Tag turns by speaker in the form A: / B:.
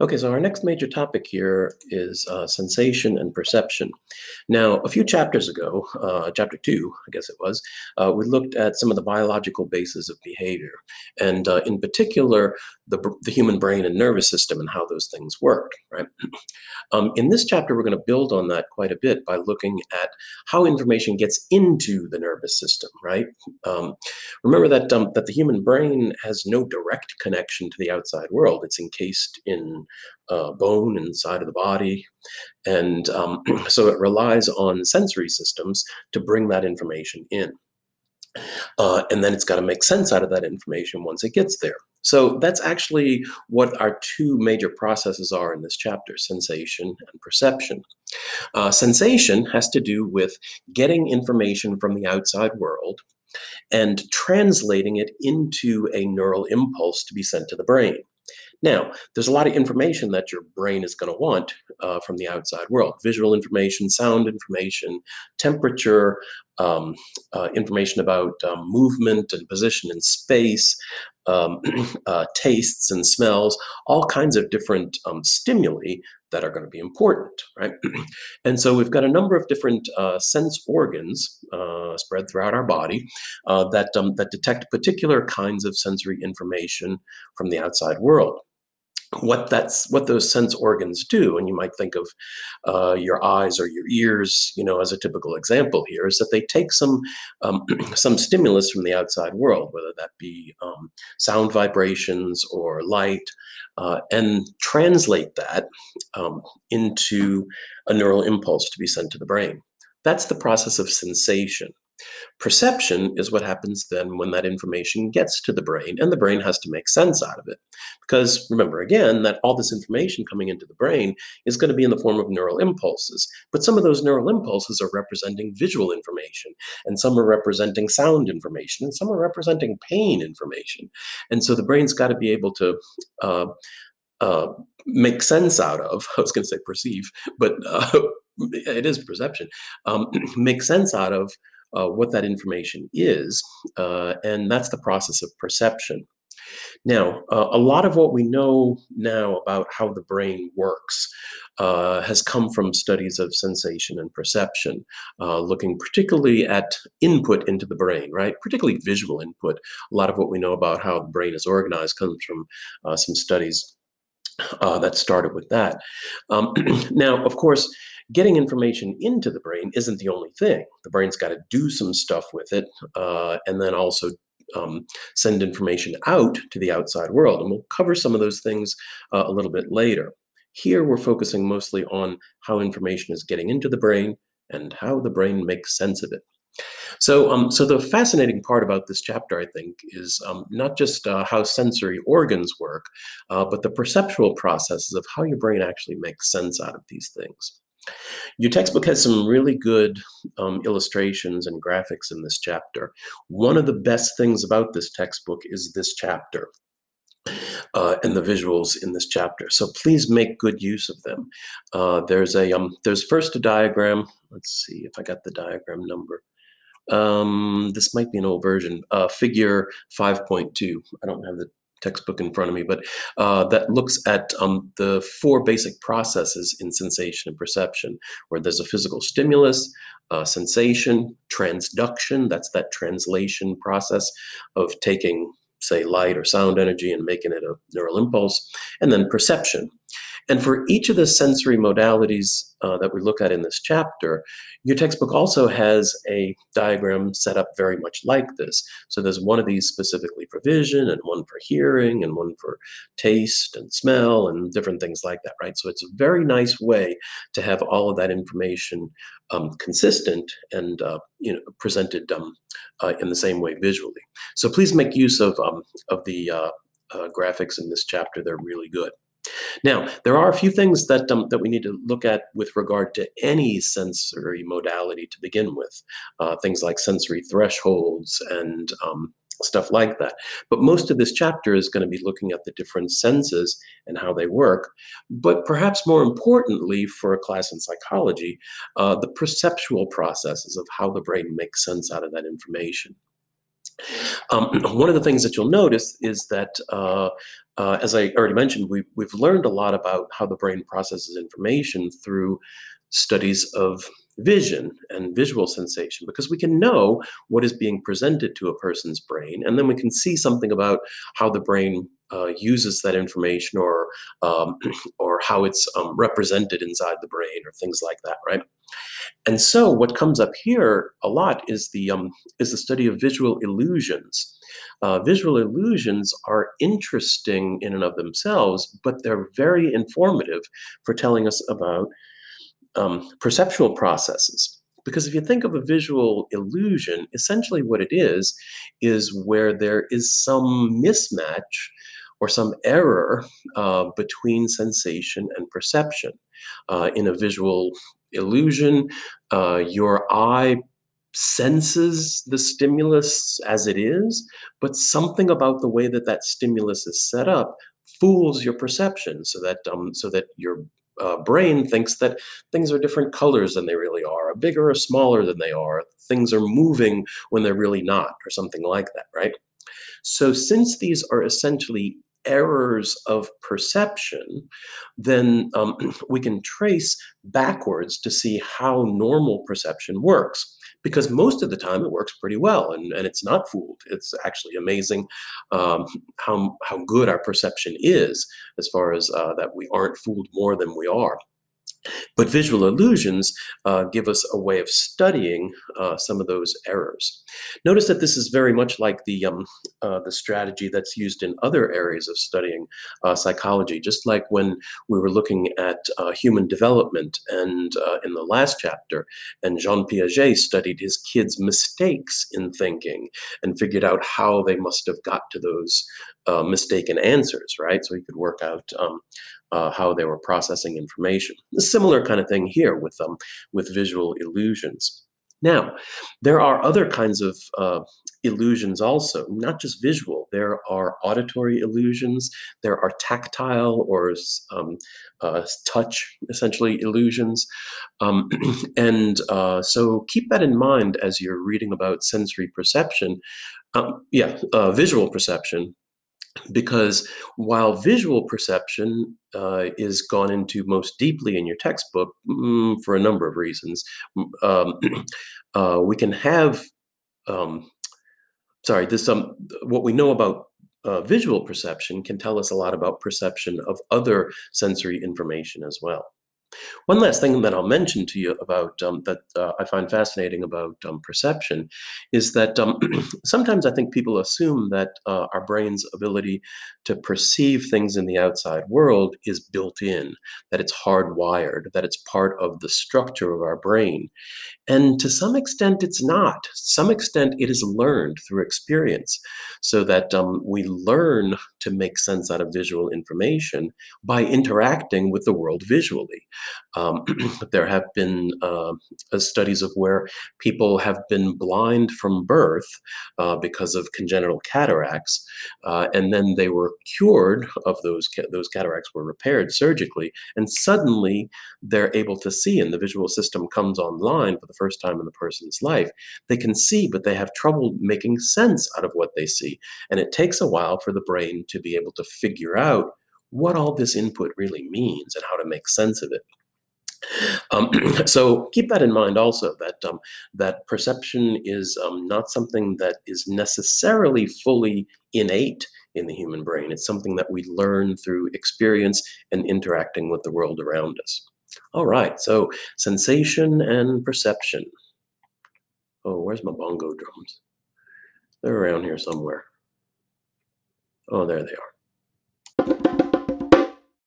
A: Okay, so our next major topic here is uh, sensation and perception. Now, a few chapters ago, uh, chapter two, I guess it was, uh, we looked at some of the biological bases of behavior, and uh, in particular, the, the human brain and nervous system and how those things work, right? Um, in this chapter, we're going to build on that quite a bit by looking at how information gets into the nervous system, right? Um, remember that, um, that the human brain has no direct connection to the outside world. It's encased in uh, bone inside of the body. And um, so it relies on sensory systems to bring that information in. Uh, and then it's got to make sense out of that information once it gets there. So that's actually what our two major processes are in this chapter, sensation and perception. Uh, sensation has to do with getting information from the outside world and translating it into a neural impulse to be sent to the brain. Now, there's a lot of information that your brain is going to want uh, from the outside world visual information, sound information, temperature, um, uh, information about um, movement and position in space, um, uh, tastes and smells, all kinds of different um, stimuli that are going to be important, right? and so we've got a number of different uh, sense organs uh, spread throughout our body uh, that um, that detect particular kinds of sensory information from the outside world what that's what those sense organs do. And you might think of uh, your eyes or your ears you know as a typical example here is that they take some um, some stimulus from the outside world whether that be um, sound vibrations or light uh, and translate that um, into a neural impulse to be sent to the brain. That's the process of sensation Perception is what happens then when that information gets to the brain, and the brain has to make sense out of it. Because remember again that all this information coming into the brain is going to be in the form of neural impulses. But some of those neural impulses are representing visual information, and some are representing sound information, and some are representing pain information. And so the brain's got to be able to uh, uh, make sense out of, I was going to say perceive, but uh, it is perception, um, make sense out of uh, what that information is, uh, and that's the process of perception. Now, uh, a lot of what we know now about how the brain works uh, has come from studies of sensation and perception, uh, looking particularly at input into the brain, right? Particularly visual input. A lot of what we know about how the brain is organized comes from uh, some studies uh, that started with that. Um, now, of course, getting information into the brain isn't the only thing. The brain's got to do some stuff with it uh, and then also um, send information out to the outside world. And we'll cover some of those things uh, a little bit later. Here, we're focusing mostly on how information is getting into the brain and how the brain makes sense of it. So, um, so the fascinating part about this chapter, I think, is um, not just uh, how sensory organs work, uh, but the perceptual processes of how your brain actually makes sense out of these things. Your textbook has some really good um, illustrations and graphics in this chapter. One of the best things about this textbook is this chapter. Uh, and the visuals in this chapter. So please make good use of them. Uh, there's a um, there's first a diagram. Let's see if I got the diagram number. Um, this might be an old version. Uh, figure 5.2. I don't have the textbook in front of me, but uh, that looks at um, the four basic processes in sensation and perception, where there's a physical stimulus, uh, sensation, transduction, that's that translation process of taking, say, light or sound energy and making it a neural impulse, and then perception. And for each of the sensory modalities uh, that we look at in this chapter, your textbook also has a diagram set up very much like this. So there's one of these specifically for vision, and one for hearing, and one for taste and smell, and different things like that, right? So it's a very nice way to have all of that information um, consistent and uh, you know presented um, uh, in the same way visually. So please make use of um, of the uh, uh, graphics in this chapter; they're really good. Now, there are a few things that, um, that we need to look at with regard to any sensory modality to begin with, uh, things like sensory thresholds and um, stuff like that. But most of this chapter is going to be looking at the different senses and how they work. But perhaps more importantly for a class in psychology, uh, the perceptual processes of how the brain makes sense out of that information. Um, one of the things that you'll notice is that uh, uh, as I already mentioned, we've, we've learned a lot about how the brain processes information through studies of vision and visual sensation because we can know what is being presented to a person's brain and then we can see something about how the brain uh, uses that information or um, or how it's um, represented inside the brain or things like that right and so what comes up here a lot is the um, is the study of visual illusions uh, visual illusions are interesting in and of themselves, but they're very informative for telling us about um, perceptual processes. Because if you think of a visual illusion, essentially what it is, is where there is some mismatch or some error uh, between sensation and perception. Uh, in a visual illusion, uh, your eye senses the stimulus as it is, but something about the way that that stimulus is set up fools your perception so that um, so that your uh, brain thinks that things are different colors than they really are, bigger or smaller than they are, things are moving when they're really not, or something like that, right? So since these are essentially errors of perception, then um, we can trace backwards to see how normal perception works because most of the time it works pretty well and, and it's not fooled. It's actually amazing um, how, how good our perception is as far as uh, that we aren't fooled more than we are. But visual illusions uh, give us a way of studying uh, some of those errors. Notice that this is very much like the, um, uh, the strategy that's used in other areas of studying uh, psychology, just like when we were looking at uh, human development and uh, in the last chapter, and Jean Piaget studied his kids' mistakes in thinking and figured out how they must have got to those mistaken answers, right? So he could work out um, uh, how they were processing information. A similar kind of thing here with um, with visual illusions. Now, there are other kinds of uh, illusions also, not just visual. There are auditory illusions. There are tactile or um, uh, touch, essentially, illusions. Um, and uh, so keep that in mind as you're reading about sensory perception. Um, yeah, uh, visual perception because while visual perception uh, is gone into most deeply in your textbook mm, for a number of reasons, um, uh, we can have, um, sorry, this um, what we know about uh, visual perception can tell us a lot about perception of other sensory information as well. One last thing that I'll mention to you about um, that uh, I find fascinating about um, perception is that um, sometimes I think people assume that uh, our brain's ability to perceive things in the outside world is built in, that it's hardwired, that it's part of the structure of our brain. And to some extent, it's not. To some extent, it is learned through experience, so that um, we learn to make sense out of visual information by interacting with the world visually. Um, there have been uh, studies of where people have been blind from birth uh, because of congenital cataracts, uh, and then they were cured of those ca those cataracts were repaired surgically, and suddenly they're able to see, and the visual system comes online for the first time in the person's life. They can see, but they have trouble making sense out of what they see, and it takes a while for the brain to be able to figure out what all this input really means and how to make sense of it. Um, so keep that in mind also that um, that perception is um, not something that is necessarily fully innate in the human brain. It's something that we learn through experience and interacting with the world around us. All right, so sensation and perception. Oh, where's my bongo drums? They're around here somewhere. Oh, there they are.